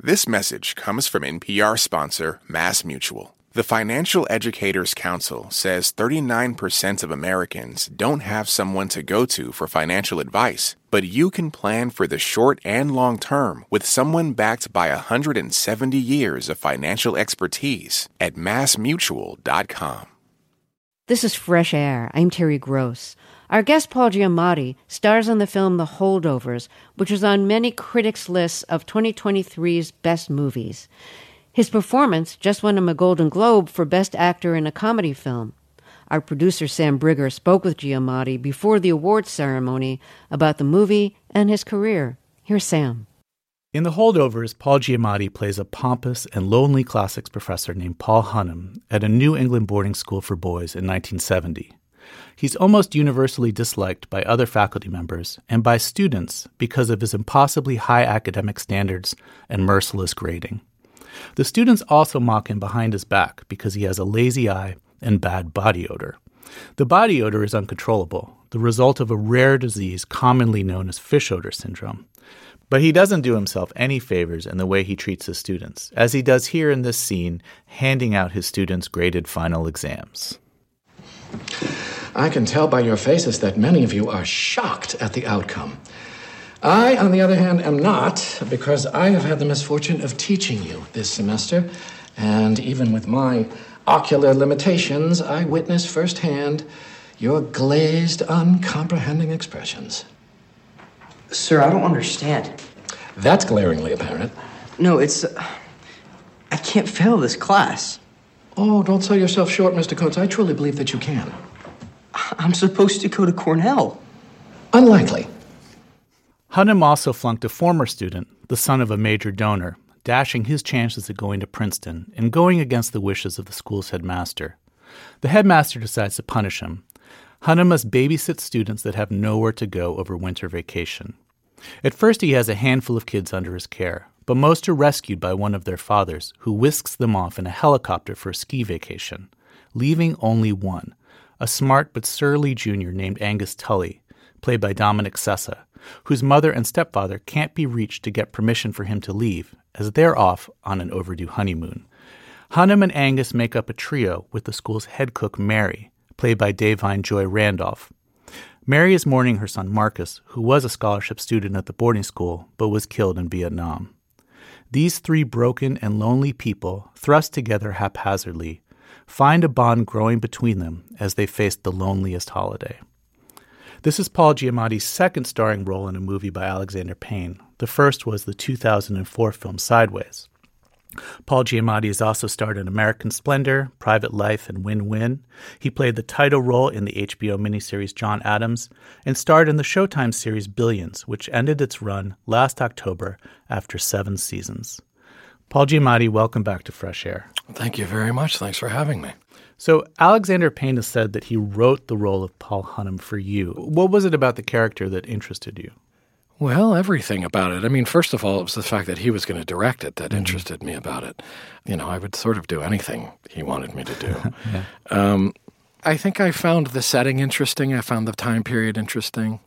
This message comes from NPR sponsor Mass Mutual. The Financial Educators Council says 39% of Americans don't have someone to go to for financial advice, but you can plan for the short and long term with someone backed by 170 years of financial expertise at massmutual.com. This is Fresh Air. I'm Terry Gross. Our guest Paul Giamatti stars in the film The Holdovers, which was on many critics' lists of 2023's best movies. His performance just won him a Golden Globe for Best Actor in a Comedy Film. Our producer Sam Briger spoke with Giamatti before the awards ceremony about the movie and his career. Here's Sam. In The Holdovers, Paul Giamatti plays a pompous and lonely classics professor named Paul Hunham at a New England boarding school for boys in 1970. He's almost universally disliked by other faculty members and by students because of his impossibly high academic standards and merciless grading. The students also mock him behind his back because he has a lazy eye and bad body odor. The body odor is uncontrollable, the result of a rare disease commonly known as fish odor syndrome. But he doesn't do himself any favors in the way he treats his students, as he does here in this scene, handing out his students' graded final exams. I can tell by your faces that many of you are shocked at the outcome. I, on the other hand, am not, because I have had the misfortune of teaching you this semester, and even with my ocular limitations, I witness firsthand your glazed, uncomprehending expressions. Sir, I don't understand. That's glaringly apparent. No, it's. Uh, I can't fail this class. Oh, don't sell yourself short, Mr. Coates. I truly believe that you can. I'm supposed to go to Cornell. Unlikely. Hunham also flunked a former student, the son of a major donor, dashing his chances of going to Princeton and going against the wishes of the school's headmaster. The headmaster decides to punish him. Hunham must babysit students that have nowhere to go over winter vacation. At first, he has a handful of kids under his care, but most are rescued by one of their fathers, who whisks them off in a helicopter for a ski vacation, leaving only one, a smart but surly junior named Angus Tully, played by Dominic Sessa, whose mother and stepfather can't be reached to get permission for him to leave, as they're off on an overdue honeymoon. Hunham and Angus make up a trio with the school's head cook, Mary, played by Da'Vine Joy Randolph. Mary is mourning her son Marcus, who was a scholarship student at the boarding school but was killed in Vietnam. These three broken and lonely people, thrust together haphazardly, find a bond growing between them as they face the loneliest holiday. This is Paul Giamatti's second starring role in a movie by Alexander Payne. The first was the 2004 film Sideways. Paul Giamatti has also starred in American Splendor, Private Life, and Win Win. He played the title role in the HBO miniseries John Adams and starred in the Showtime series Billions, which ended its run last October after seven seasons. Paul Giamatti, welcome back to Fresh Air. Thank you very much. Thanks for having me. So, Alexander Payne has said that he wrote the role of Paul Hunham for you. What was it about the character that interested you? Well, everything about it. I mean, first of all, it was the fact that he was going to direct it that mm-hmm. interested me about it. You know, I would sort of do anything he wanted me to do. yeah. um, I think I found the setting interesting. I found the time period interesting.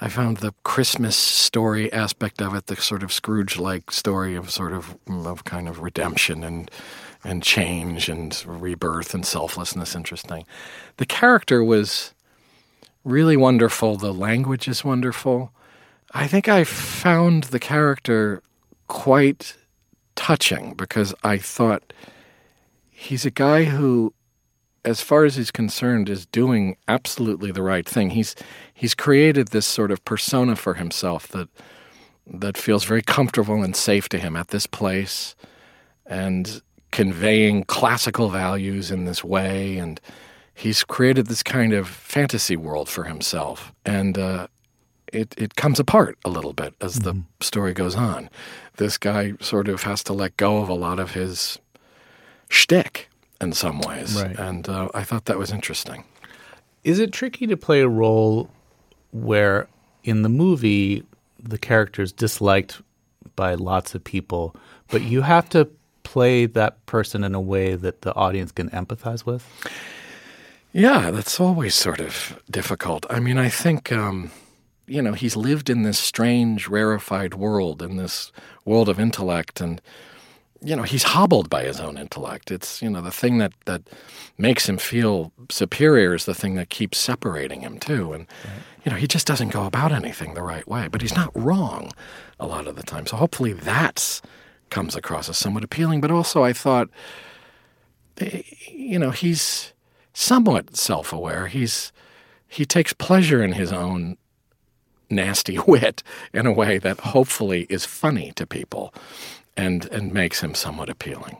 I found the Christmas story aspect of it, the sort of Scrooge-like story of sort of mm, of kind of redemption and and change and rebirth and selflessness interesting. The character was really wonderful. The language is wonderful. I think I found the character quite touching because I thought he's a guy who as far as he's concerned is doing absolutely the right thing. He's he's created this sort of persona for himself that that feels very comfortable and safe to him at this place and conveying classical values in this way. And he's created this kind of fantasy world for himself. And uh, it, it comes apart a little bit as mm-hmm. the story goes on. This guy sort of has to let go of a lot of his shtick in some ways. Right. And uh, I thought that was interesting. Is it tricky to play a role where in the movie the character is disliked by lots of people, but you have to play that person in a way that the audience can empathize with? Yeah, that's always sort of difficult. I mean, I think um, you know, he's lived in this strange, rarefied world, in this world of intellect, and you know, he's hobbled by his own intellect. It's you know the thing that that makes him feel superior is the thing that keeps separating him too, and right. you know, he just doesn't go about anything the right way. But he's not wrong a lot of the time. So hopefully that's comes across as somewhat appealing. But also, I thought, eh, you know, he's somewhat self-aware. He's he takes pleasure in his own nasty wit in a way that hopefully is funny to people and and makes him somewhat appealing.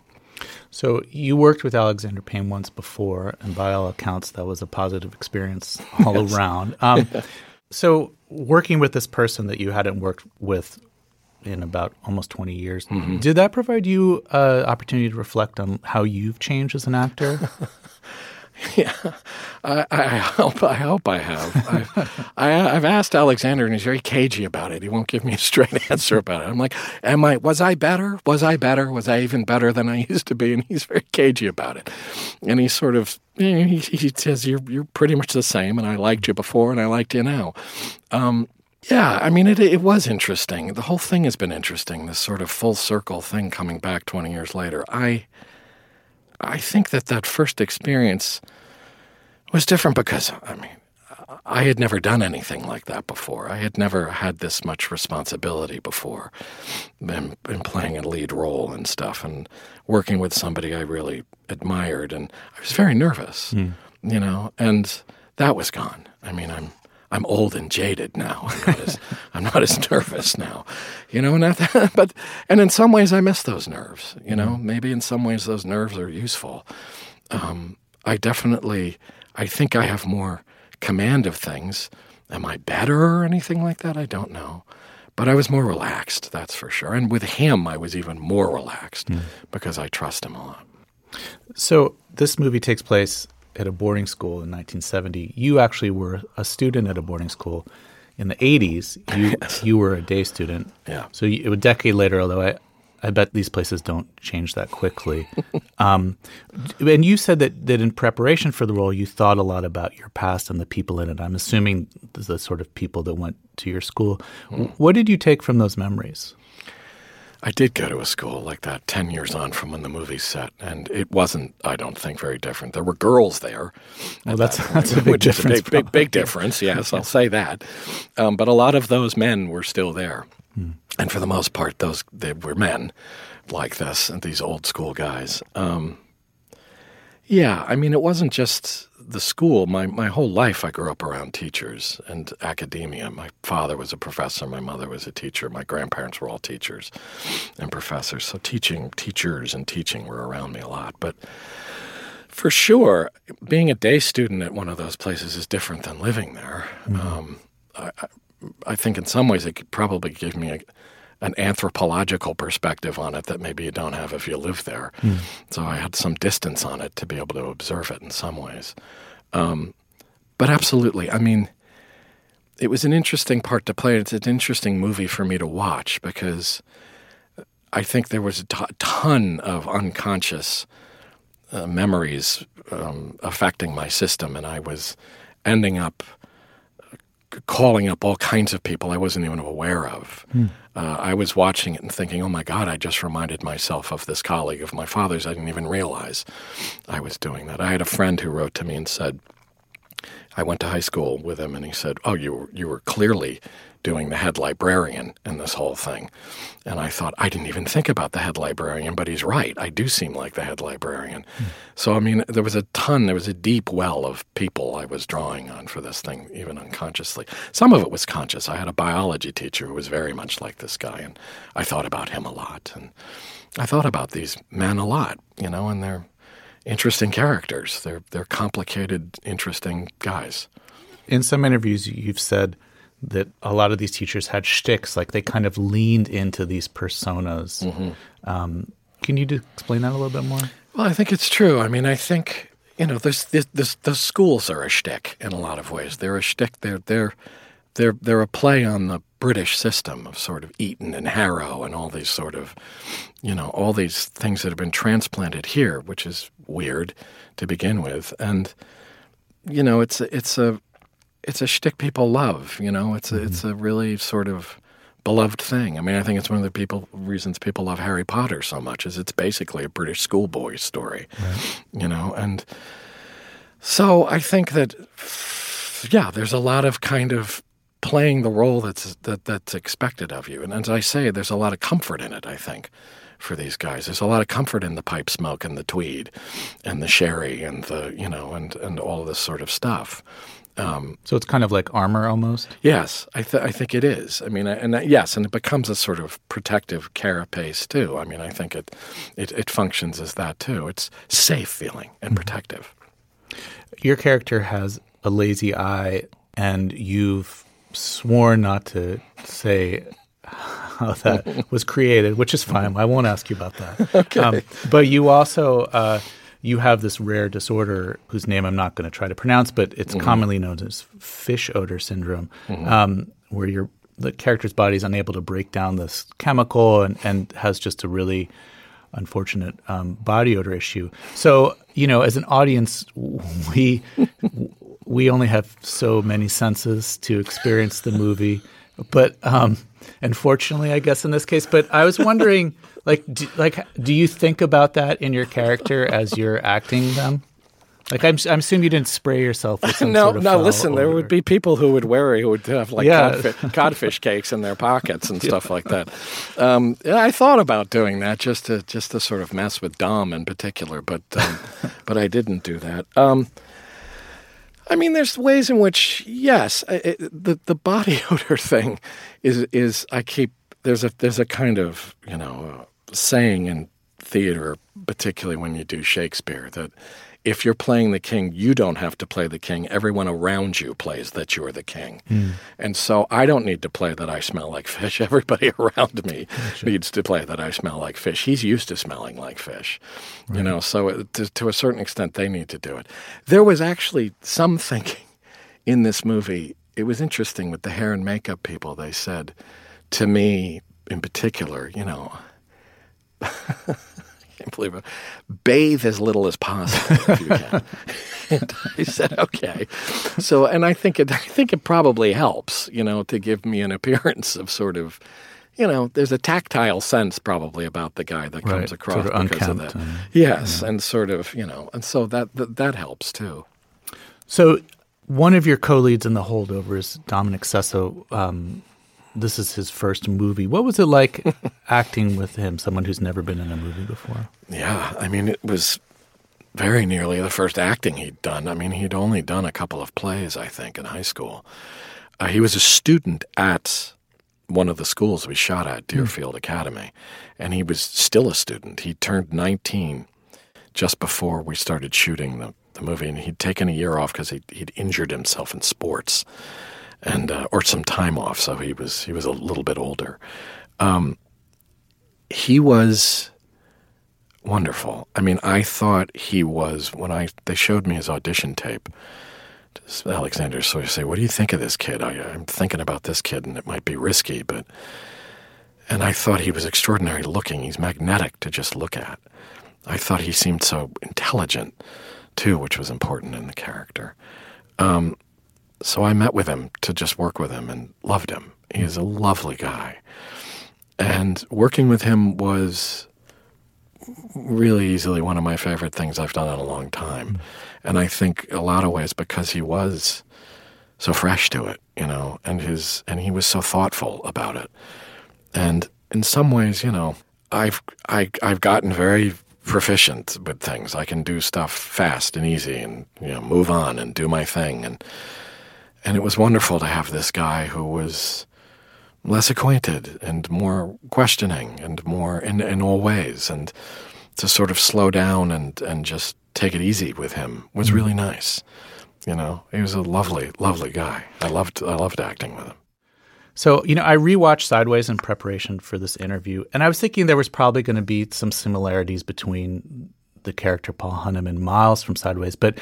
So you worked with Alexander Payne once before, and by all accounts, that was a positive experience all yes. around. Um, so working with this person that you hadn't worked with in about almost 20 years. Mm-hmm. Did that provide you an uh, opportunity to reflect on how you've changed as an actor? Yeah, I, I, hope I hope I have. I've, I, have asked Alexander, and he's very cagey about it. He won't give me a straight answer about it. I'm like, "Am I? Was I better? Was I better? Was I even better than I used to be?" And he's very cagey about it. And he sort of he, he says, "You're you're pretty much the same, and I liked you before, and I liked you now." Um, yeah, I mean, it it was interesting. The whole thing has been interesting. This sort of full circle thing coming back 20 years later. I I think that that first experience was different because, I mean, I had never done anything like that before. I had never had this much responsibility before, been playing a lead role and stuff, and working with somebody I really admired. And I was very nervous, mm. you know, and that was gone. I mean, I'm I'm old and jaded now. I'm not as, I'm not as nervous now, you know. And that, but and in some ways, I miss those nerves. You know, mm-hmm. maybe in some ways those nerves are useful. Um, I definitely, I think I have more command of things. Am I better or anything like that? I don't know. But I was more relaxed, that's for sure. And with him, I was even more relaxed mm. because I trust him a lot. So this movie takes place at a boarding school in 1970. You actually were a student at a boarding school in the 80s. You yes. you were a day student. Yeah. So you, a decade later, although I I bet these places don't change that quickly. um, and you said that that in preparation for the role, you thought a lot about your past and the people in it. I'm assuming the sort of people that went to your school. Mm. What did you take from those memories? I did go to a school like that 10 years on from when the movie set, and it wasn't, I don't think, very different. There were girls there. Well, that's, that that's a big difference. A big, big, big, difference, yes, I'll say that. Um, but a lot of those men were still there. Hmm. And for the most part, those they were men like this, and these old school guys. Um, yeah, I mean, it wasn't just the school, my, my whole life, I grew up around teachers and academia. My father was a professor, my mother was a teacher, my grandparents were all teachers and professors. So teaching, teachers, and teaching were around me a lot. But for sure, being a day student at one of those places is different than living there. Mm-hmm. Um, I, I think in some ways it could probably give me a, an anthropological perspective on it that maybe you don't have if you live there. Mm. So I had some distance on it to be able to observe it in some ways. Um, but absolutely, I mean, it was an interesting part to play. It's an interesting movie for me to watch because I think there was a t- ton of unconscious uh, memories um, affecting my system, and I was ending up calling up all kinds of people I wasn't even aware of. Hmm. Uh, I was watching it and thinking, oh my God, I just reminded myself of this colleague of my father's. I didn't even realize I was doing that. I had a friend who wrote to me and said, I went to high school with him, and he said, "Oh, you were, you were clearly doing the head librarian in this whole thing." And I thought, I didn't even think about the head librarian, but he's right. I do seem like the head librarian. Mm. So, I mean, there was a ton, there was a deep well of people I was drawing on for this thing, even unconsciously. Some of it was conscious. I had a biology teacher who was very much like this guy, and I thought about him a lot. And I thought about these men a lot, you know, and they're interesting characters. They're they're complicated, interesting guys. In some interviews, you've said that a lot of these teachers had shticks, like they kind of leaned into these personas. Mm-hmm. Um, can you explain that a little bit more? Well, I think it's true. I mean, I think you know, there's this, this, the schools are a shtick in a lot of ways. They're a shtick. They're they're they're they're a play on the British system of sort of Eton and Harrow and all these sort of, you know, all these things that have been transplanted here, which is weird to begin with. And you know, it's it's a it's a shtick people love. You know, it's a, Mm-hmm. it's a really sort of beloved thing. I mean, I think it's one of the people reasons people love Harry Potter so much is it's basically a British schoolboy story. You know, and so I think that yeah, there's a lot of kind of playing the role that's that that's expected of you. And as I say, there's a lot of comfort in it, I think, for these guys. There's a lot of comfort in the pipe smoke and the tweed and the sherry and the, you know, and and all of this sort of stuff. So it's kind of like armor almost. Yes, I, th- I think it is. I mean, and uh, yes, and it becomes a sort of protective carapace too. I mean, I think it, it it functions as that too. It's safe feeling and protective. Your character has a lazy eye, and you've sworn not to say how that was created, which is fine. I won't ask you about that. Okay. but you also uh, you have this rare disorder whose name I'm not going to try to pronounce, but it's commonly known as fish odor syndrome, um, where your the character's body is unable to break down this chemical and, and has just a really unfortunate um, body odor issue. So, you know, as an audience, we we only have so many senses to experience the movie. But um, unfortunately, I guess in this case. But I was wondering, like, do, like, do you think about that in your character as you're acting them? Like, I'm, I'm assuming you didn't spray yourself with some no, sort of no. Listen, there would be people who would worry who would have like Yeah. codfish, codfish cakes in their pockets and stuff like that. Um, yeah, I thought about doing that just to just to sort of mess with Dom in particular, but um, but I didn't do that. I mean, there's ways in which yes, it, the the body odor thing is is I keep there's a there's a kind of you know saying in theater, particularly when you do Shakespeare, that if you're playing the king, you don't have to play the king. Everyone around you plays that you're the king. Hmm. And so I don't need to play that I smell like fish. Everybody around me needs to play that I smell like fish. He's used to smelling like fish, you know, so it, to, to a certain extent, they need to do it. There was actually some thinking in this movie. It was interesting with the hair and makeup people. They said to me in particular, you know, can't believe it. Bathe as little as possible if you can. and I said, okay. So, and I think it, I think it probably helps, you know, to give me an appearance of sort of, you know, there's a tactile sense probably about the guy that comes across sort of because of that. and- yes, and sort of, you know, and so that that, that helps too. So, one of your co-leads in the holdovers, Dominic Sessa. Um, this is his first movie. What was it like acting with him? Someone who's never been in a movie before. Yeah, I mean, it was very nearly the first acting he'd done. I mean, he'd only done a couple of plays, I think, in high school. Uh, he was a student at one of the schools we shot at, Deerfield Academy, and he was still a student. He turned 19 just before we started shooting the, the movie, and he'd taken a year off because he'd, he'd injured himself in sports, and uh, or some time off, so he was he was a little bit older. Um, he was wonderful. I mean, I thought he was when I they showed me his audition tape. Alexander so you say, "What do you think of this kid? I, I'm thinking about this kid, and it might be risky, but." And I thought he was extraordinary looking. He's magnetic to just look at. I thought he seemed so intelligent, too, which was important in the character. Um, so I met with him to just work with him and loved him. He is a lovely guy. And working with him was really easily one of my favorite things I've done in a long time. Mm-hmm. And I think a lot of ways because he was so fresh to it, you know, and his and he was so thoughtful about it. And in some ways, you know, I've I I've gotten very proficient with things. I can do stuff fast and easy and you know, move on and do my thing and and it was wonderful to have this guy who was less acquainted and more questioning and more in, in all ways and to sort of slow down and, and just take it easy with him was mm-hmm. really nice. You know, he was a lovely, lovely guy. I loved I loved acting with him. So, you know, I rewatched Sideways in preparation for this interview, and I was thinking there was probably going to be some similarities between the character Paul Hunham and Miles from Sideways, but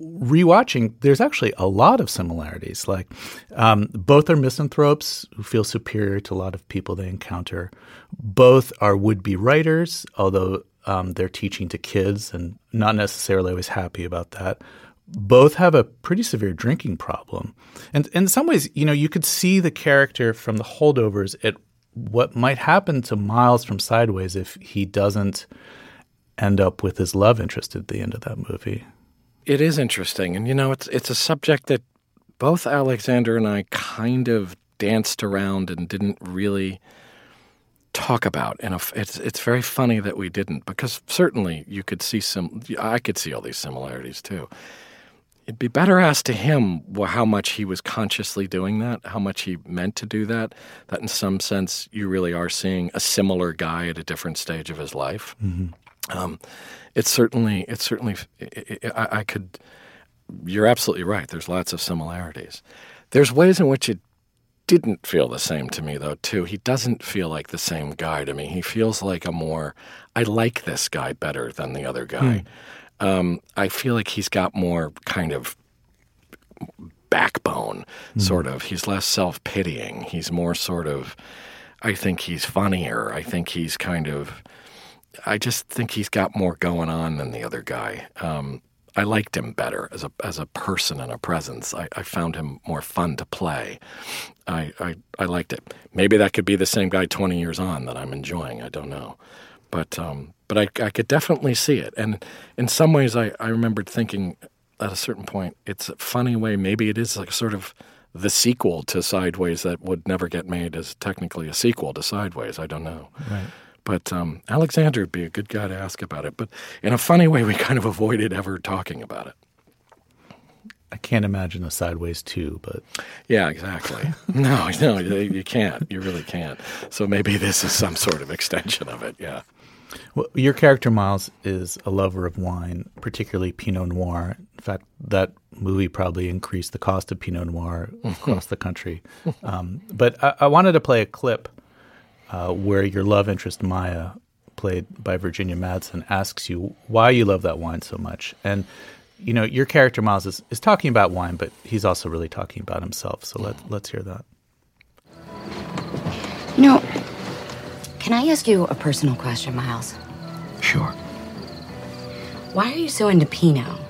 rewatching, there's actually a lot of similarities. Like, um, both are misanthropes who feel superior to a lot of people they encounter. Both are would-be writers, although um, they're teaching to kids and not necessarily always happy about that. both have a pretty severe drinking problem. And in some ways, you know, you could see the character from the holdovers at what might happen to Miles from Sideways if he doesn't end up with his love interest at the end of that movie. It is interesting. And, you know, it's, it's a subject that both Alexander and I kind of danced around and didn't really talk about. And it's it's very funny that we didn't because certainly you could see some. I could see all these similarities too. It'd be better asked to him how much he was consciously doing that, how much he meant to do that. That in some sense you really are seeing a similar guy at a different stage of his life. Mm-hmm. Um, it's certainly it's certainly it, it, I, I could. You're absolutely right. There's lots of similarities. There's ways in which it didn't feel the same to me though too he doesn't feel like the same guy to me he feels like a more i like this guy better than the other guy hmm. um, i feel like he's got more kind of backbone hmm. sort of he's less self-pitying he's more sort of i think he's funnier i think he's kind of i just think he's got more going on than the other guy um, I liked him better as a as a person and a presence. I, I found him more fun to play. I, I, I liked it. Maybe that could be the same guy twenty years on that I'm enjoying. I don't know, but um, but I, I could definitely see it. And in some ways, I, I remembered thinking at a certain point, it's a funny way. Maybe it is like sort of the sequel to Sideways that would never get made as technically a sequel to Sideways. I don't know. Right. But um, Alexander would be a good guy to ask about it. But in a funny way, we kind of avoided ever talking about it. I can't imagine the sideways two, but yeah, exactly. no, no, you can't. You really can't. So maybe this is some sort of extension of it. Yeah. Well, your character Miles is a lover of wine, particularly Pinot Noir. In fact, that movie probably increased the cost of Pinot Noir across the country. Um, but I, I wanted to play a clip uh, where your love interest Maya, played by Virginia Madsen, asks you why you love that wine so much. And you know, your character Miles is, is talking about wine, but he's also really talking about himself. So let let's hear that. You know, can I ask you a personal question, Miles? Sure. Why are you so into Pinot?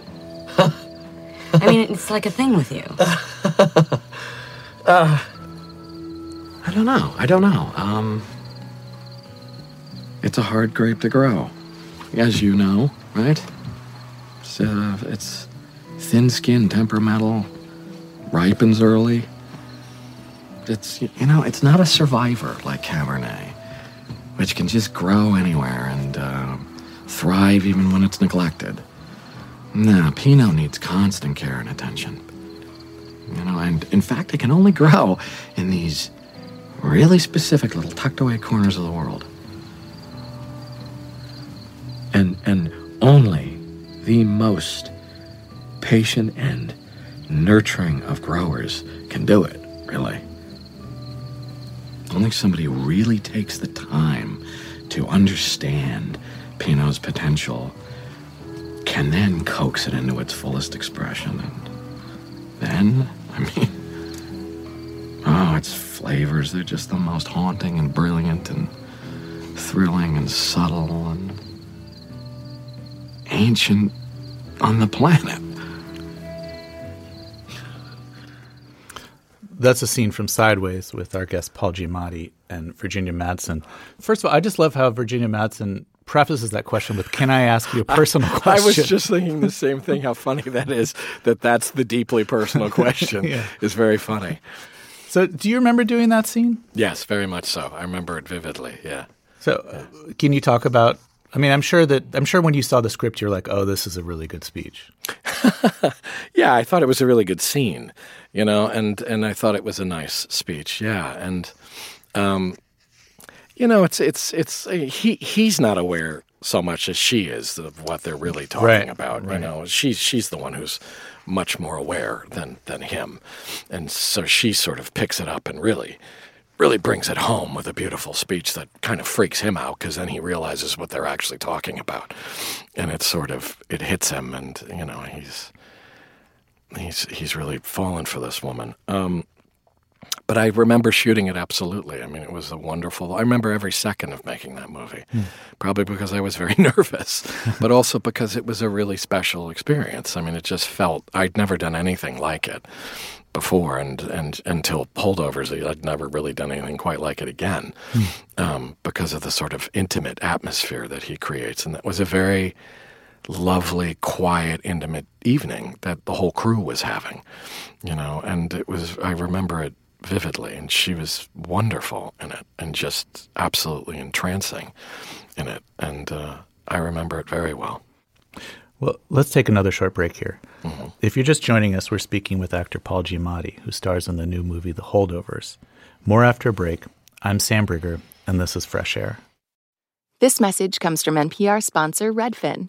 I mean, it's like a thing with you. uh, I don't know. I don't know. Um, it's a hard grape to grow, as you know, right? It's, uh, it's thin-skinned, temperamental, ripens early. It's you know, it's not a survivor like Cabernet, which can just grow anywhere and uh, thrive even when it's neglected. No, Pinot needs constant care and attention. You know, and in fact, it can only grow in these really specific little tucked away corners of the world. And, and only the most patient and nurturing of growers can do it, really. Only somebody who really takes the time to understand Pinot's potential can then coax it into its fullest expression. And then, I mean, oh, it's flavors. They're just the most haunting and brilliant and thrilling and subtle and ancient on the planet. That's a scene from Sideways with our guest Paul Giamatti and Virginia Madsen. First of all, I just love how Virginia Madsen prefaces that question with, "Can I ask you a personal question?" I was just thinking the same thing. How funny that is. That that's the deeply personal question. yeah. Is very funny. So, do you remember doing that scene? Yes, very much so. I remember it vividly. Yeah. So, uh, can you talk about? I mean, I'm sure that I'm sure when you saw the script, you're like, "Oh, this is a really good speech." yeah, I thought it was a really good scene, you know, and and I thought it was a nice speech. Yeah, and um, you know, it's it's it's he he's not aware so much as she is of what they're really talking right, about. Right. You know, she's she's the one who's much more aware than than him, and so she sort of picks it up and really really brings it home with a beautiful speech that kind of freaks him out because then he realizes what they're actually talking about, and it sort of it hits him, and you know he's he's he's really fallen for this woman. Um, but I remember shooting it absolutely. I mean, it was a wonderful. I remember every second of making that movie, mm. probably because I was very nervous, but also because it was a really special experience. I mean, it just felt I'd never done anything like it before, and and until holdovers, I'd never really done anything quite like it again, mm. um, because of the sort of intimate atmosphere that he creates, and that was a very lovely, quiet, intimate evening that the whole crew was having, you know, and it was. I remember it vividly, and she was wonderful in it, and just absolutely entrancing in it, and uh, I remember it very well. Well, let's take another short break here. Mm-hmm. If you're just joining us, we're speaking with actor Paul Giamatti, who stars in the new movie The Holdovers. More after a break. I'm Sam Briger, and this is Fresh Air. This message comes from NPR sponsor Redfin.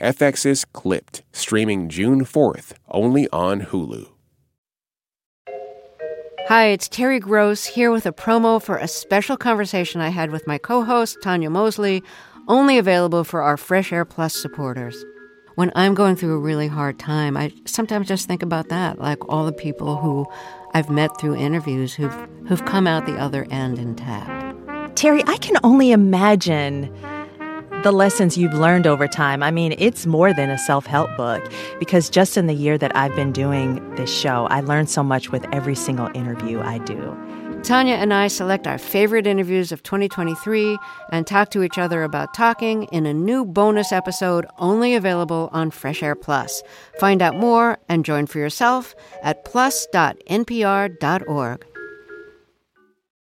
FX's Clipped, streaming June 4th, only on Hulu. Hi, it's Terry Gross here with a promo for a special conversation I had with my co host, Tanya Mosley, only available for our Fresh Air Plus supporters. When I'm going through a really hard time, I sometimes just think about that, like all the people who I've met through interviews who've, who've come out the other end intact. Terry, I can only imagine the lessons you've learned over time. I mean, it's more than a self help book because just in the year that I've been doing this show, I learned so much with every single interview I do. Tanya and I select our favorite interviews of 2023 and talk to each other about talking in a new bonus episode only available on Fresh Air Plus. Find out more and join for yourself at plus.npr.org.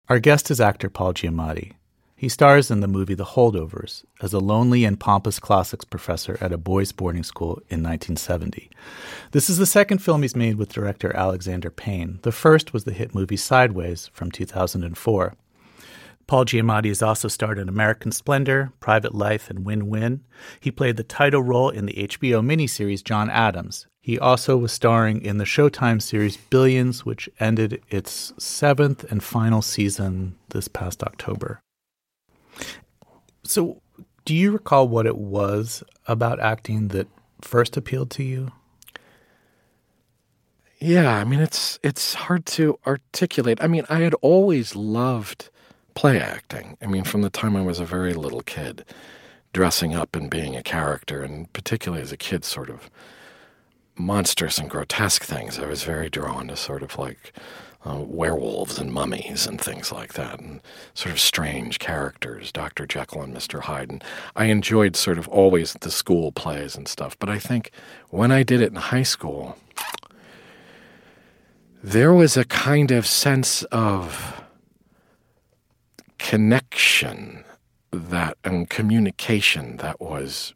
Our guest is actor Paul Giamatti. He stars in the movie The Holdovers as a lonely and pompous classics professor at a boys' boarding school in 1970. This is the second film he's made with director Alexander Payne. The first was the hit movie Sideways from 2004. Paul Giamatti has also starred in American Splendor, Private Life, and Win Win. He played the title role in the HBO miniseries John Adams. He also was starring in the Showtime series Billions, which ended its seventh and final season this past October. So, do you recall what it was about acting that first appealed to you? Yeah, I mean it's it's hard to articulate. I mean, I had always loved play acting. I mean, from the time I was a very little kid, dressing up and being a character, and particularly as a kid, sort of monstrous and grotesque things. I was very drawn to sort of like uh, werewolves and mummies and things like that, and sort of strange characters, Dr. Jekyll and Mr. Hyde. And I enjoyed sort of always the school plays and stuff. But I think when I did it in high school, there was a kind of sense of connection that and communication that was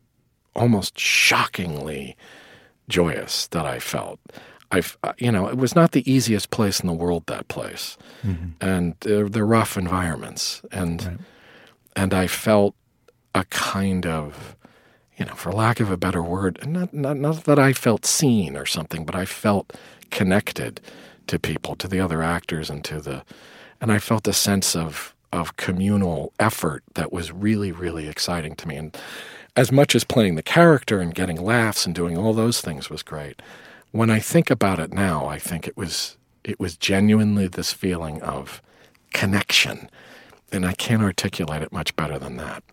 almost shockingly joyous that I felt. I've, uh, you know, it was not the easiest place in the world. That place, mm-hmm. and they're, they're, rough environments, and right. and I felt a kind of, you know, for lack of a better word, not, not not that I felt seen or something, but I felt connected to people, to the other actors, and to the, and I felt a sense of of communal effort that was really really exciting to me, and as much as playing the character and getting laughs and doing all those things was great. When I think about it now, I think it was it was genuinely this feeling of connection, and I can't articulate it much better than that.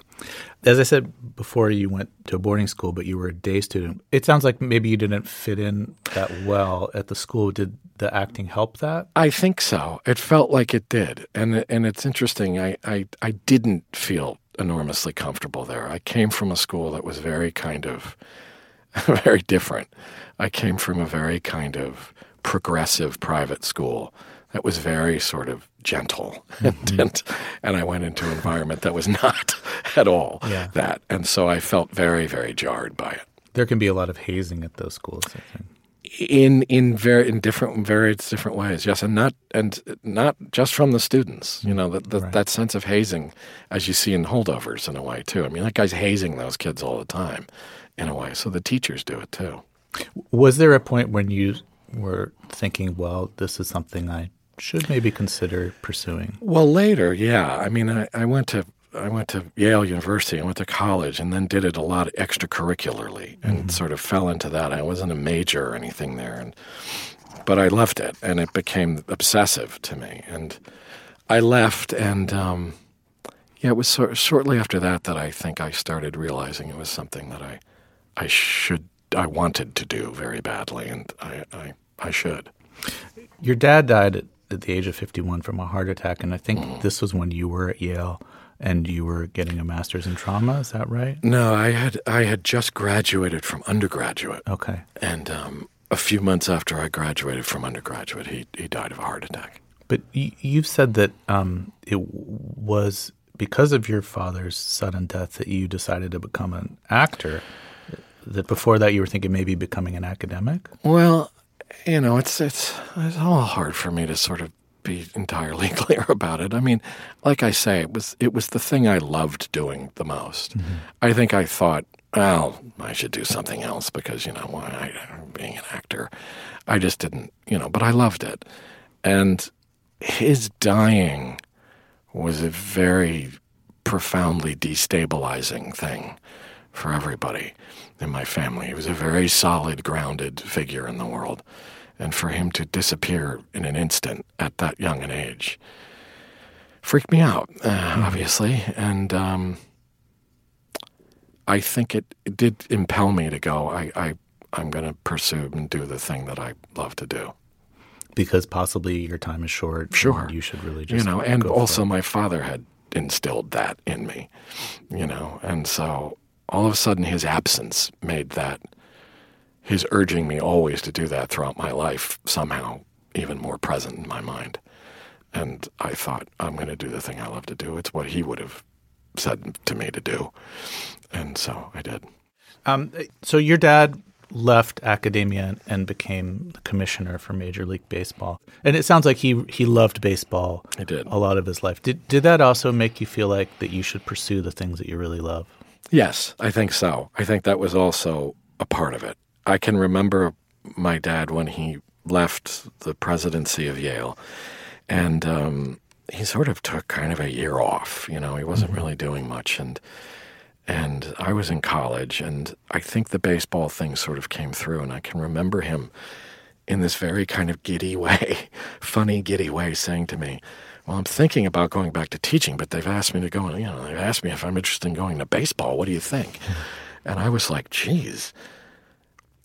As I said before, you went to a boarding school, but you were a day student. It sounds like maybe you didn't fit in that well at the school. Did the acting help that? I think so. It felt like it did, and and it's interesting. I I, I didn't feel enormously comfortable there. I came from a school that was very kind of very different. I came from a very kind of progressive private school that was very sort of gentle mm-hmm. and, and I went into an environment that was not at all yeah. that and so I felt very very jarred by it there can be a lot of hazing at those schools in in very in different various different ways yes and not and not just from the students you know the, the, right. that sense of hazing as you see in holdovers in a way too i mean that guy's hazing those kids all the time in a way so the teachers do it too was there a point when you were thinking well this is something i should maybe consider pursuing? Well, later, yeah. I mean, I, I went to I went to Yale University. I went to college, and then did it a lot extracurricularly, and mm-hmm. sort of fell into that. I wasn't a major or anything there, and but I loved it, and it became obsessive to me. And I left, and um, yeah, it was sort shortly after that that I think I started realizing it was something that I I should I wanted to do very badly, and I I, I should. Your dad died at at the age of 51 from a heart attack. And I think this was when you were at Yale and you were getting a master's in trauma. Is that right? No, I had I had just graduated from undergraduate. Okay. And um, a few months after I graduated from undergraduate, he he died of a heart attack. But you've said that um, it was because of your father's sudden death that you decided to become an actor. That before that you were thinking maybe becoming an academic. Well, you know, it's it's it's all hard for me to sort of be entirely clear about it. I mean, like I say, it was it was the thing I loved doing the most. Mm-hmm. I think I thought, well, I should do something else because you know, why being an actor, I just didn't, you know, but I loved it, and his dying was a very profoundly destabilizing thing for everybody in my family. He was a very solid, grounded figure in the world. And for him to disappear in an instant at that young an age freaked me out, uh, mm-hmm. obviously. And um, I think it, it, did impel me to go, I, I, I'm going to pursue and do the thing that I love to do. Because possibly your time is short. Sure. You should really just. You know, and also my father had instilled that in me, you know, and so all of a sudden his absence made that his urging me always to do that throughout my life somehow even more present in my mind and i thought i'm going to do the thing i love to do it's what he would have said to me to do and so i did um, so your dad left academia and became the commissioner for Major League Baseball. And it sounds like he he loved baseball. He did a lot of his life. Did did that also make you feel like that you should pursue the things that you really love? Yes, I think so. I think that was also a part of it. I can remember my dad when he left the presidency of Yale, and um, he sort of took kind of a year off. You know, he wasn't mm-hmm. really doing much, and and I was in college, and I think the baseball thing sort of came through, and I can remember him in this very kind of giddy way, funny giddy way, saying to me, well, I'm thinking about going back to teaching, but they've asked me to go, you know, they've asked me if I'm interested in going to baseball. What do you think? And I was like, geez,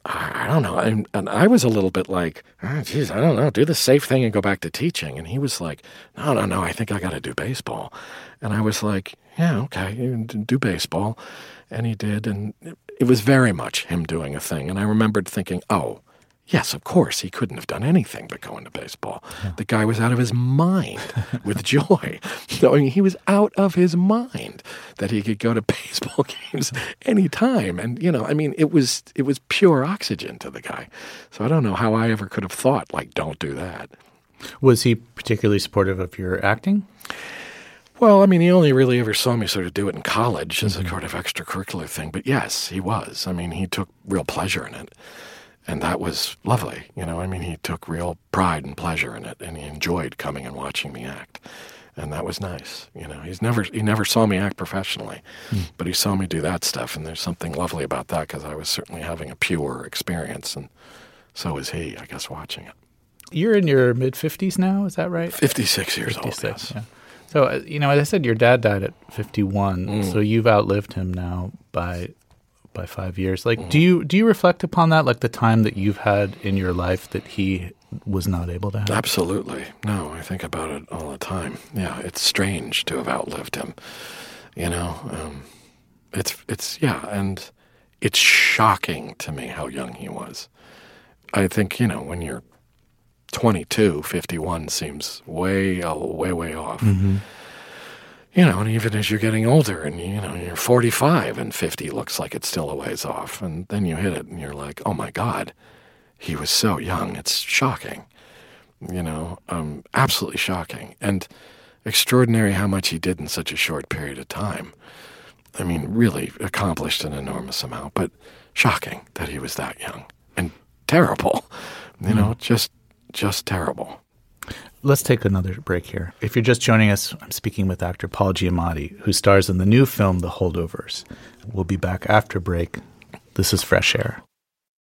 I, don't know. And, and, I was a little bit like, oh, I don't know, do the safe thing and go back to teaching. And he was like, no, no, no, I think I got to do baseball. And I was like, yeah, okay, do baseball. And he did. And it was very much him doing a thing. And I remembered thinking, oh, Yes, of course, he couldn't have done anything but go into baseball. Yeah. The guy was out of his mind with joy. I mean, he was out of his mind that he could go to baseball games anytime. And, you know, I mean, it was it was pure oxygen to the guy. So I don't know how I ever could have thought, like, don't do that. Was he particularly supportive of your acting? Well, I mean, he only really ever saw me sort of do it in college as mm-hmm. a kind of extracurricular thing. But yes, he was. I mean, he took real pleasure in it and that was lovely. You know, I mean, he took real pride and pleasure in it, and he enjoyed coming and watching me act. and that was nice. You know, he's never he never saw me act professionally, Hmm. but he saw me do that stuff, and there's something lovely about that because I was certainly having a pure experience, and so was he. I guess watching it. You're in your mid 50s now, is that right? 56 years old. 56, yeah. So, uh, you know, as I said, your dad died at 51, Mm. so you've outlived him now by by five years. Like, Mm. do you do you reflect upon that, like the time that you've had in your life that he was not able to have? Absolutely. No, I think about it all the time. Yeah, it's strange to have outlived him. You know, um, it's it's yeah, and it's shocking to me how young he was. I think you know when you're 22, 51 seems way way way off. You know, and even as you're getting older, and you know you're 45, and 50 looks like it's still a ways off, and then you hit it, and you're like, oh my god, he was so young. It's shocking you know, um, absolutely shocking and extraordinary how much he did in such a short period of time. I mean, really accomplished an enormous amount, but shocking that he was that young and terrible. You know, just just terrible. Let's take another break here. If you're just joining us, I'm speaking with actor Paul Giamatti, who stars in the new film The Holdovers. We'll be back after break. This is Fresh Air.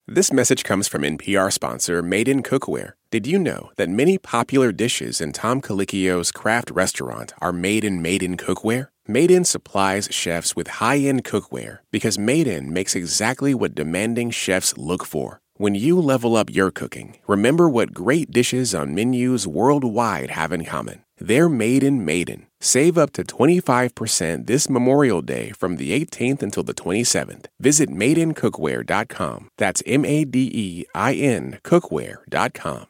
This message comes from NPR sponsor Made in Cookware. Did you know that many popular dishes in Tom Colicchio's craft restaurant are made in Made in Cookware? Made in supplies chefs with high end cookware because Made in makes exactly what demanding chefs look for. When you level up your cooking, remember what great dishes on menus worldwide have in common. They're made in Made In. Save up to 25% this Memorial Day from the 18th until the 27th. Visit madeincookware.com. That's M A D E I N cookware.com.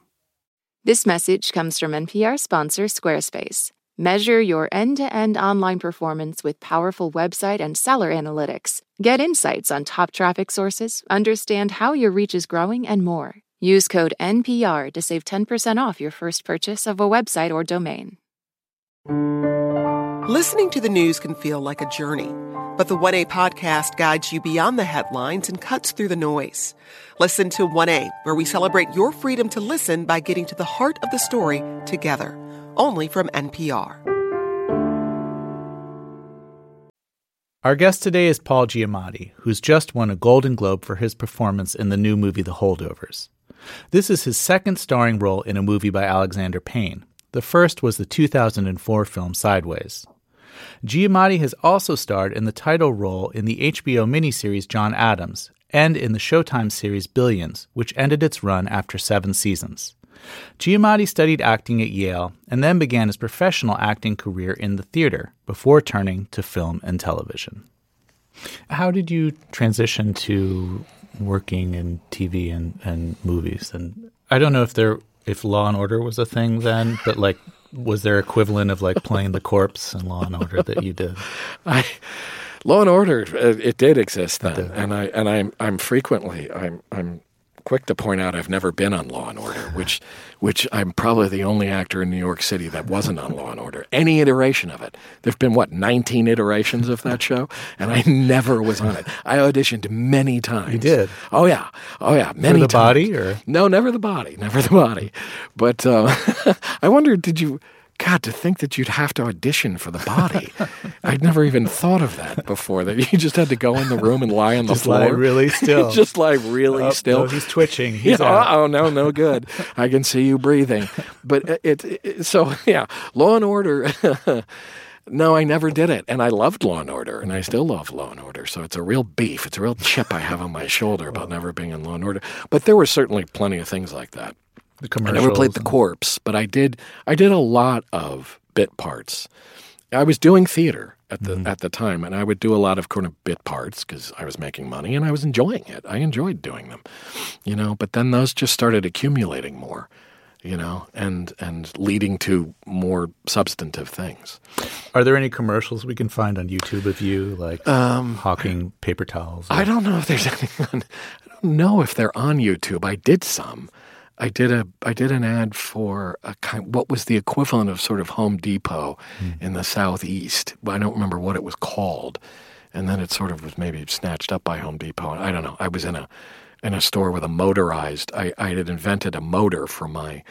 This message comes from NPR sponsor Squarespace. Measure your end to end online performance with powerful website and seller analytics. Get insights on top traffic sources, understand how your reach is growing, and more. Use code NPR to save 10% off your first purchase of a website or domain. Listening to the news can feel like a journey, but the 1A podcast guides you beyond the headlines and cuts through the noise. Listen to 1A, where we celebrate your freedom to listen by getting to the heart of the story together. Only from NPR. Our guest today is Paul Giamatti, who's just won a Golden Globe for his performance in the new movie The Holdovers. This is his second starring role in a movie by Alexander Payne. The first was the 2004 film Sideways. Giamatti has also starred in the title role in the HBO miniseries John Adams and in the Showtime series Billions, which ended its run after seven seasons. Giamatti studied acting at Yale and then began his professional acting career in the theater before turning to film and television. How did you transition to working in TV and, and movies? And I don't know if there if Law and Order was a thing then, but like was there equivalent of like playing the corpse in Law and Order that you did? I, Law and Order, uh, it did exist then, and I and I'm I'm frequently I'm I'm quick to point out I've never been on Law and Order, which which I'm probably the only actor in New York City that wasn't on Law and Order. Any iteration of it. There've been what 19 iterations of that show, and I never was on it. I auditioned many times. You did? Oh yeah, oh yeah, many the times. body, or? no, never the body, never the body. But uh, I wonder, did you? God, to think that you'd have to audition for the body. I'd never even thought of that before. That you just had to go in the room and lie on the Just floor. lie really still. just lie really Oh, still. no, he's twitching. He's yeah, oh no, no good. I can see you breathing. But it, it, it so yeah, Law and Order. no, I never did it, and I loved Law and Order, and I still love Law and Order. So it's a real beef. It's a real chip I have on my shoulder about never being in Law and Order. But there were certainly plenty of things like that. The I never played the corpse, but I did. I did a lot of bit parts. I was doing theater at the at the time, and I would do a lot of kind of bit parts because I was making money and I was enjoying it. I enjoyed doing them, you know. But then those just started accumulating more, you know, and and leading to more substantive things. Are there any commercials we can find on YouTube of you, like um, hawking paper towels? or- I don't know if there's anything on. I don't know if they're on YouTube. I did some. I did a. I did an ad for a kind. What was the equivalent of sort of Home Depot hmm. in the southeast? I don't remember what it was called. And then it sort of was maybe snatched up by Home Depot. I don't know. I was in a in a store with a motorized. I, I had invented a motor for my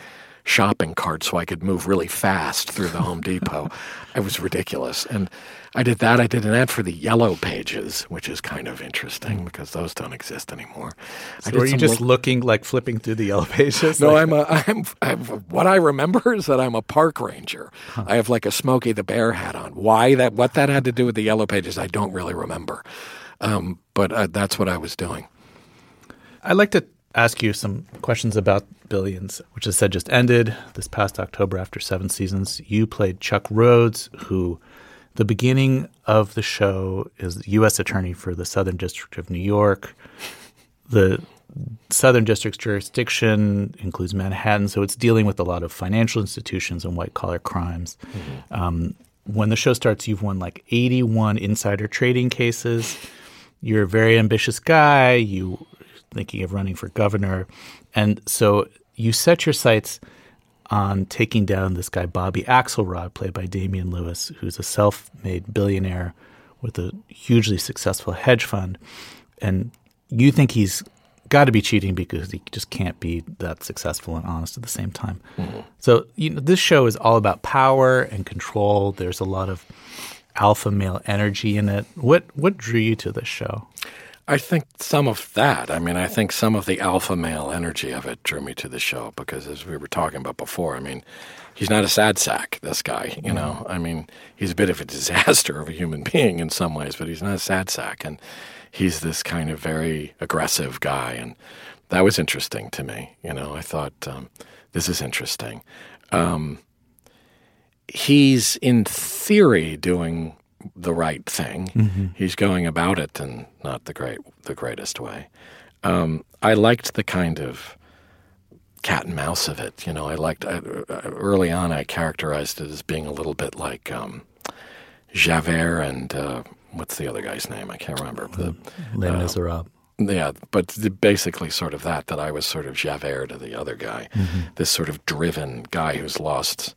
shopping cart so I could move really fast through the Home Depot. It was ridiculous. And I did that. I did an ad for the Yellow Pages, which is kind of interesting because those don't exist anymore. So are you just lo- looking like flipping through the Yellow Pages? No, like I'm, a, I'm, I'm. What I remember is that I'm a park ranger. Huh. I have like a Smokey the Bear hat on. Why that? What that had to do with the Yellow Pages, I don't really remember. Um, but uh, that's what I was doing. I'd like to ask you some questions about Billions, which I said just ended this past October after seven seasons. You played Chuck Rhodes, who the beginning of the show is U.S. Attorney for the Southern District of New York. The Southern District's jurisdiction includes Manhattan, so it's dealing with a lot of financial institutions and white collar crimes. Mm-hmm. Um, when the show starts, you've won like 81 insider trading cases. You're a very ambitious guy. You thinking of running for governor, and so you set your sights on taking down this guy, Bobby Axelrod, played by Damian Lewis, who's a self made billionaire with a hugely successful hedge fund. And you think he's got to be cheating because he just can't be that successful and honest at the same time. Mm-hmm. So, you know, this show is all about power and control. There's a lot of alpha male energy in it. What what drew you to this show? I think some of that. I mean, I think some of the alpha male energy of it drew me to the show because, as we were talking about before, I mean, he's not a sad sack, this guy, you know? I mean, he's a bit of a disaster of a human being in some ways, but he's not a sad sack. And he's this kind of very aggressive guy. And that was interesting to me. You know, I thought, um, this is interesting. Um, he's, in theory, doing the right thing. Mm-hmm. He's going about it in not the great the greatest way. Um, I liked the kind of cat and mouse of it. You know, I liked I, early on. I characterized it as being a little bit like um, Javert and uh, what's the other guy's name? I can't remember. The, Les uh, Miserables. Yeah, but basically, sort of that. That I was sort of Javert to the other guy, mm-hmm. this sort of driven guy who's lost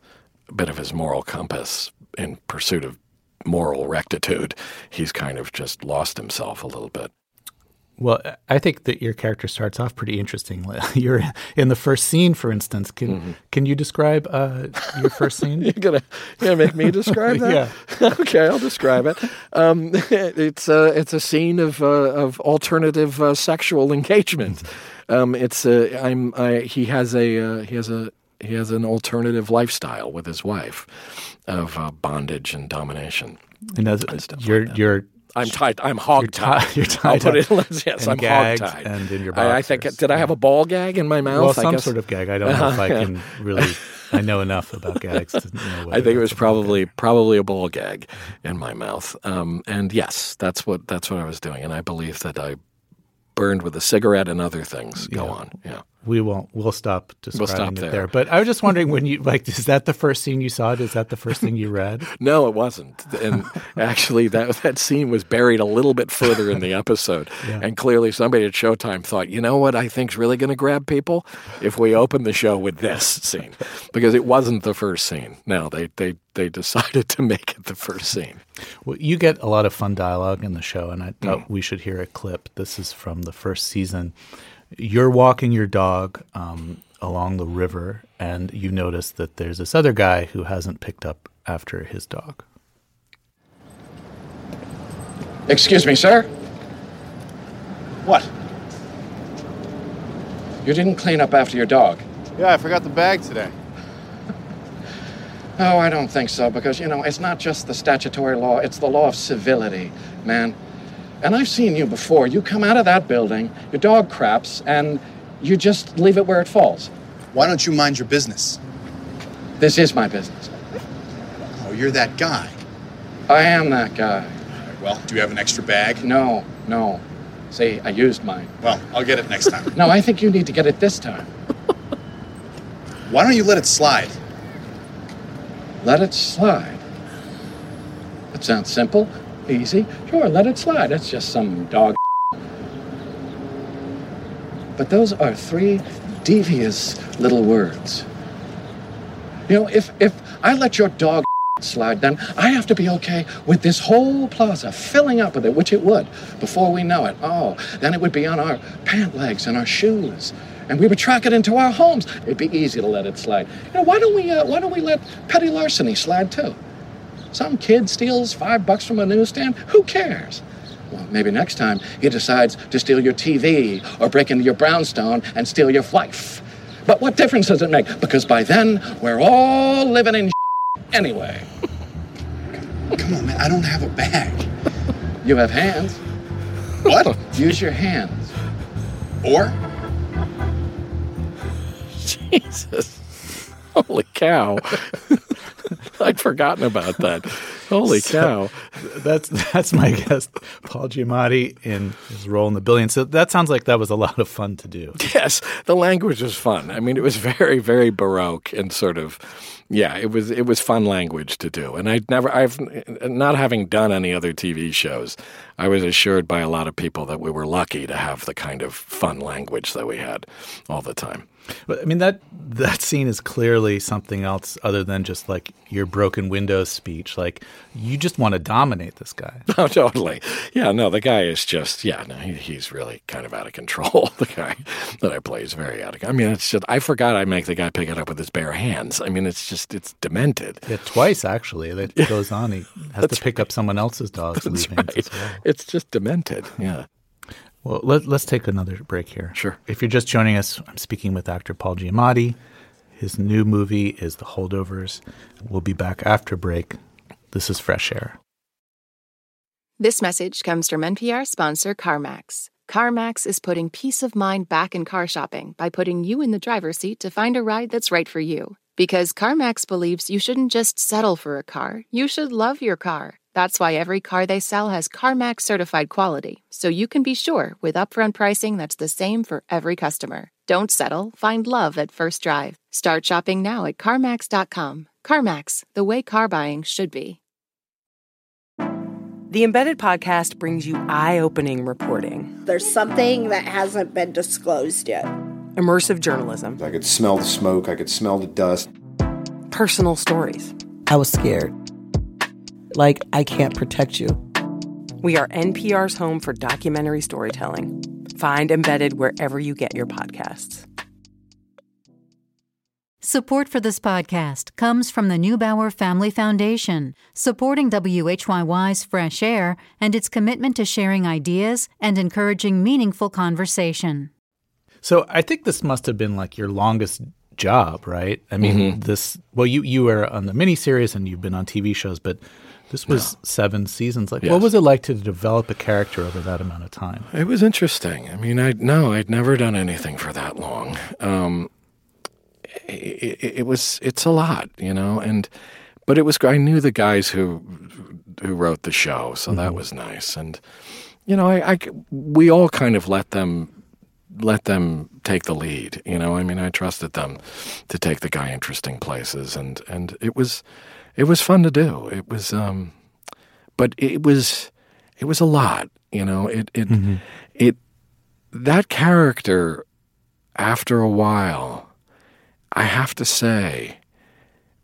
a bit of his moral compass in pursuit of moral rectitude. He's kind of just lost himself a little bit. Well, I think that your character starts off pretty interesting. You're in the first scene, for instance. Can mm-hmm. can you describe uh, your first scene? you're gonna you're gonna make me describe that? yeah. okay, I'll describe it. Um, it's a it's a scene of uh, of alternative uh, sexual engagement. Um, it's a I'm I, he has a uh, he has a he has an alternative lifestyle with his wife of uh, bondage and domination. And, as, and you're like you're I'm tied. I'm hog tied. You're tied. I'll put it, yes, I'm hog tied. And in your I, I, think. Did I have a ball gag in my mouth? Well, some sort of gag. I don't know if I can really. I know enough about gags to know. I think it was probably probably a ball gag in my mouth. Um, and yes, that's what that's what I was doing. And I believe that I burned with a cigarette and other things. Go yeah. on. Yeah we won't. We'll stop describing we'll stop it there. there. But I was just wondering when you like, is that the first scene you saw? Is that the first thing you read? no, it wasn't. And actually, that that scene was buried a little bit further in the episode. yeah. And clearly, somebody at Showtime thought, you know what, I think's really going to grab people if we open the show with this scene, because it wasn't the first scene. No, they they they decided to make it the first scene. Well, you get a lot of fun dialogue in the show, and I thought mm. we should hear a clip. This is from the first season you're walking your dog um, along the river and you notice that there's this other guy who hasn't picked up after his dog. Excuse me, sir. What? You didn't clean up after your dog. Yeah, I forgot the bag today. oh, I don't think so, because, you know, it's not just the statutory law, it's the law of civility, man. And I've seen you before. You come out of that building, your dog craps, and you just leave it where it falls. Why don't you mind your business? This is my business. Oh, you're that guy. I am that guy. Right, well, do you have an extra bag? No, no. See, I used mine. Well, I'll get it next time. no, I think you need to get it this time. Why don't you let it slide? Let it slide? That sounds simple easy. Sure, let it slide. It's just some dog. But those are three devious little words. You know, if, if I let your dog slide, then I have to be okay with this whole plaza filling up with it, which it would before we know it. Oh, then it would be on our pant legs and our shoes and we would track it into our homes. It'd be easy to let it slide. You know, why don't we, uh, why don't we let petty larceny slide too? Some kid steals five bucks from a newsstand. Who cares? Well, maybe next time he decides to steal your TV or break into your brownstone and steal your wife. But what difference does it make? Because by then, we're all living in anyway. Come on, man. I don't have a bag. You have hands. What? Use your hands. Or? Jesus. Holy cow. I'd forgotten about that. Holy So, cow. That's that's my guest, Paul Giamatti, in his role in the Billion. So that sounds like that was a lot of fun to do. Yes, the language was fun. I mean, it was very, very baroque and sort of, yeah, it was it was fun language to do. And I'd never, I've not having done any other TV shows, I was assured by a lot of people that we were lucky to have the kind of fun language that we had all the time. But I mean that that scene is clearly something else other than just like your broken windows speech. Like you just want to dominate this guy. Oh, totally. Yeah, no, the guy is just, yeah, no, he, he's really kind of out of control. The guy that I play is very out of control. I mean, it's just, I forgot I make the guy pick it up with his bare hands. I mean, it's just, it's demented. Yeah, twice actually. That goes on. He has to pick up someone else's dog's leavings right. well. It's just demented. Yeah. Well, let, let's take another break here. Sure. If you're just joining us, I'm speaking with actor Paul Giamatti. His new movie is The Holdovers. We'll be back after break. This is Fresh Air. This message comes from NPR sponsor CarMax. CarMax is putting peace of mind back in car shopping by putting you in the driver's seat to find a ride that's right for you. Because CarMax believes you shouldn't just settle for a car, you should love your car. That's why every car they sell has CarMax certified quality, so you can be sure with upfront pricing that's the same for every customer. Don't settle, find love at first drive. Start shopping now at CarMax.com. CarMax, the way car buying should be. The Embedded podcast brings you eye opening reporting, There's something that hasn't been disclosed yet. immersive journalism, I could smell the smoke, I could smell the dust. personal stories. I was scared. Like, I can't protect you. We are NPR's home for documentary storytelling. Find Embedded wherever you get your podcasts. Support for this podcast comes from the Neubauer Family Foundation, supporting WHYY's Fresh Air and its commitment to sharing ideas and encouraging meaningful conversation. So I think this must have been like your longest job, right? I mean, Mm-hmm. this. Well, you you were on the miniseries and you've been on TV shows, but this was seven seasons. Like, Yes. what was it like to develop a character over that amount of time? It was interesting. I mean, I no, I'd never done anything for that long. Um, it, it, it was it's a lot, you know, and but it was. I knew the guys who who wrote the show, so that was nice. And you know, I, I we all kind of let them let them take the lead. You know, I mean, I trusted them to take the guy interesting places, and and it was it was fun to do. It was, um, but it was it was a lot. You know, it it it that character after a while, I have to say,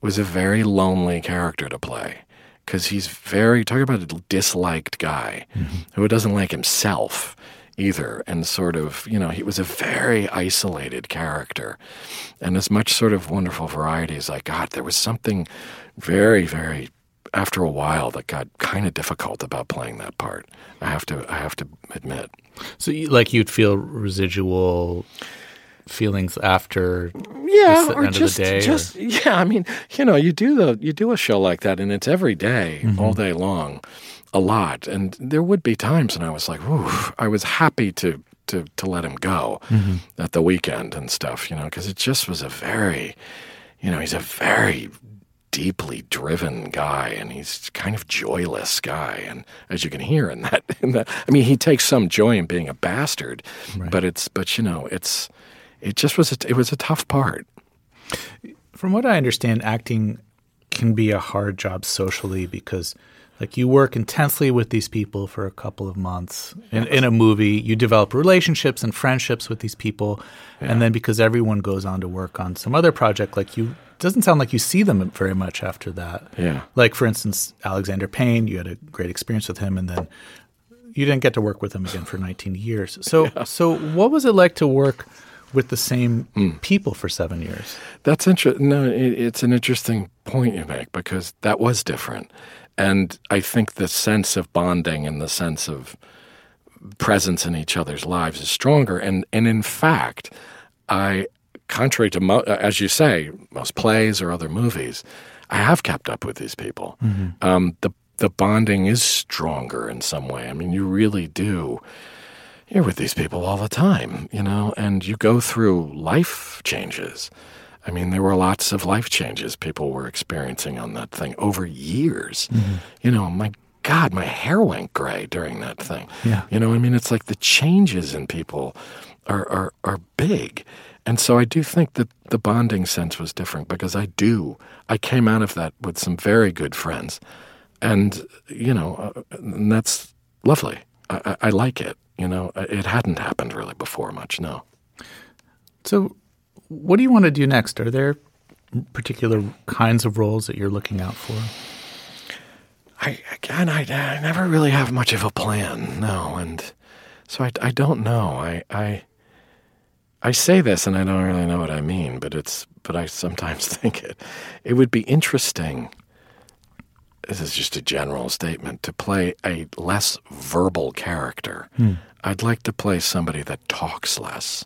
was a very lonely character to play because he's very talk about a disliked guy who doesn't like himself either and sort of you know he was a very isolated character and as much sort of wonderful variety as i got there was something very very after a while that got kind of difficult about playing that part i have to i have to admit So, you, like, you'd feel residual feelings after yeah, or just, day, or- yeah. I mean, you know, you do the you do a show like that, and it's every day, Mm-hmm. all day long, a lot. And there would be times when I was like, Ooh, I was happy to to to let him go Mhm. at the weekend and stuff, you know, because it just was a very, you know, he's a very deeply driven guy and he's kind of joyless guy and as you can hear in that in that I mean he takes some joy in being a bastard but it's but you know it's it just was a, it was a tough part From what I understand, acting can be a hard job socially because like you work intensely with these people for a couple of months in, in a movie you develop relationships and friendships with these people and then because everyone goes on to work on some other project like you it doesn't sound like you see them very much after that Yeah. like for instance alexander payne you had a great experience with him and then you didn't get to work with him again for 19 years so so what was it like to work with the same hmm. people for seven years. That's interesting. No, it, it's an interesting point you make because that was different. And I think the sense of bonding and the sense of presence in each other's lives is stronger. And, and in fact, I, contrary to, mo- as you say, most plays or other movies, I have kept up with these people. Um, the, the bonding is stronger in some way. I mean, you really do. You're with these people all the time, you know, and you go through life changes. I mean, there were lots of life changes people were experiencing on that thing over years. You know, my God, my hair went gray during that thing. Yeah. You know, I mean, it's like the changes in people are, are, are big. And so I do think that the bonding sense was different because I do. I came out of that with some very good friends. And, you know, uh, and that's lovely. I, I, I like it. You know, it hadn't happened really before much, no. So, what do you want to do next? Are there particular kinds of roles that you're looking out for? I again, I, I never really have much of a plan, no, and so I, I don't know. I, I I say this, and I don't really know what I mean, but it's but I sometimes think it it would be interesting. This is just a general statement to play a less verbal character. Hmm. I'd like to play somebody that talks less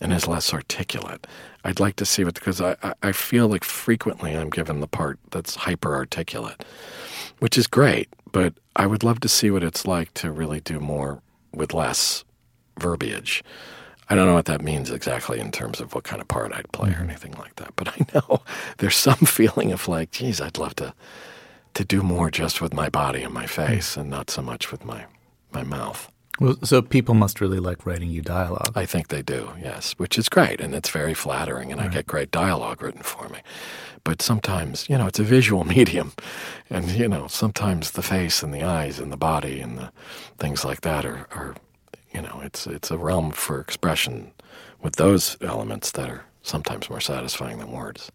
and is less articulate. I'd like to see what because I, I, I feel like frequently I'm given the part that's hyper articulate, which is great, but I would love to see what it's like to really do more with less verbiage. I don't know what that means exactly in terms of what kind of part I'd play or anything like that, but I know there's some feeling of like, geez, I'd love to to do more just with my body and my face and not so much with my my mouth. Well, so people must really like writing you dialogue. I think they do, yes, which is great, and it's very flattering, and I get great dialogue written for me. But sometimes, you know, it's a visual medium, and you know, sometimes the face and the eyes and the body and the things like that are, are you know, it's it's a realm for expression with those elements that are sometimes more satisfying than words.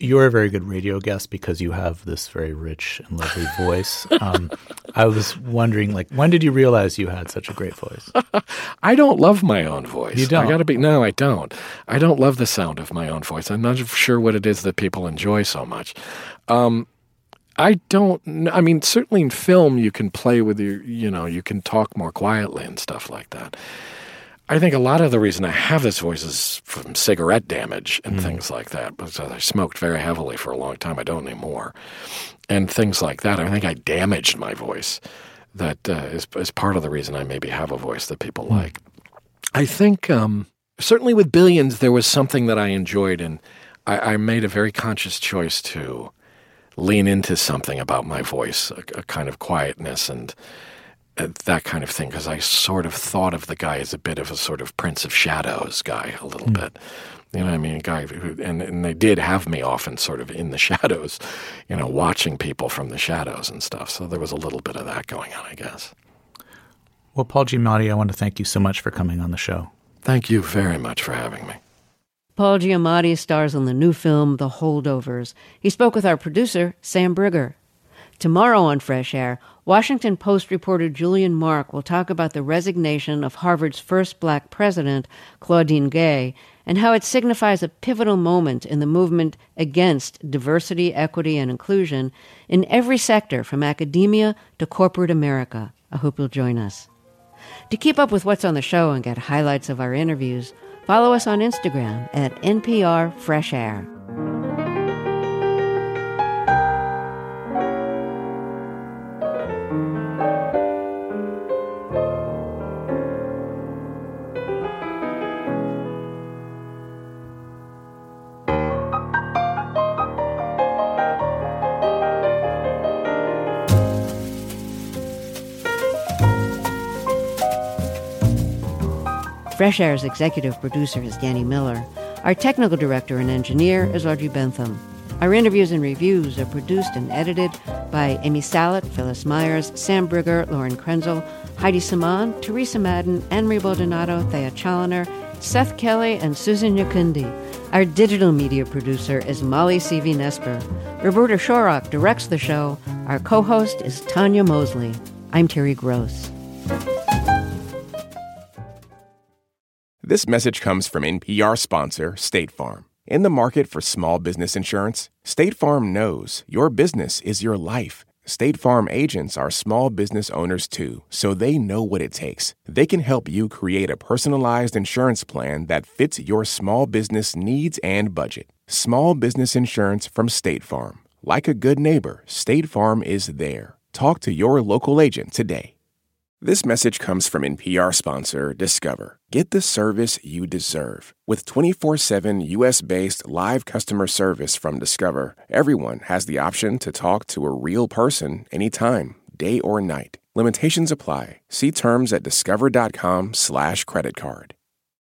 You're a very good radio guest because you have this very rich and lovely voice. Um, I was wondering, like, when did you realize you had such a great voice? I don't love my own voice. You don't? I got to be. No, I don't. I don't love the sound of my own voice. I'm not sure what it is that people enjoy so much. Um, I don't. I mean, certainly in film, you can play with your. You know, you can talk more quietly and stuff like that. I think a lot of the reason I have this voice is from cigarette damage and things like that. Because I smoked very heavily for a long time. I don't anymore, and things like that. I think I damaged my voice. That uh, is is part of the reason I maybe have a voice that people like. I think um, certainly with Billions, there was something that I enjoyed, and I, I made a very conscious choice to lean into something about my voice, a, a kind of quietness and Uh, that kind of thing, because I sort of thought of the guy as a bit of a sort of Prince of Shadows guy, a little hmm. bit. You know what I mean? A guy who, and, and they did have me often sort of in the shadows, you know, watching people from the shadows and stuff. So there was a little bit of that going on, I guess. Well, Paul Giamatti, I want to thank you so much for coming on the show. Thank you very much for having me. Paul Giamatti stars in the new film The Holdovers. He spoke with our producer, Sam Briger. Tomorrow on Fresh Air, Washington Post reporter Julian Mark will talk about the resignation of Harvard's first black president, Claudine Gay, and how it signifies a pivotal moment in the movement against diversity, equity, and inclusion in every sector from academia to corporate America. I hope you'll join us. To keep up with what's on the show and get highlights of our interviews, follow us on Instagram at NPR Fresh Air. Fresh Air's executive producer is Danny Miller. Our technical director and engineer is Audrey Bentham. Our interviews and reviews are produced and edited by Amy Salit, Phyllis Myers, Sam Briger, Lauren Krenzel, Heidi Saman, Teresa Madden, Henry Baldonado, Thea Chaloner, Seth Kelley, and Susan Nyakundi. Our digital media producer is Molly Seavy-Nesper. Roberta Shorrock directs the show. Our co-host is Tanya Mosley. I'm Terry Gross. This message comes from NPR sponsor State Farm. In the market for small business insurance, State Farm knows your business is your life. State Farm agents are small business owners too, so they know what it takes. They can help you create a personalized insurance plan that fits your small business needs and budget. Small business insurance from State Farm. Like a good neighbor, State Farm is there. Talk to your local agent today. This message comes from NPR sponsor Discover. Get the service you deserve. With 24 7 US based live customer service from Discover, everyone has the option to talk to a real person anytime, day or night. Limitations apply. See terms at discover.com/slash credit card.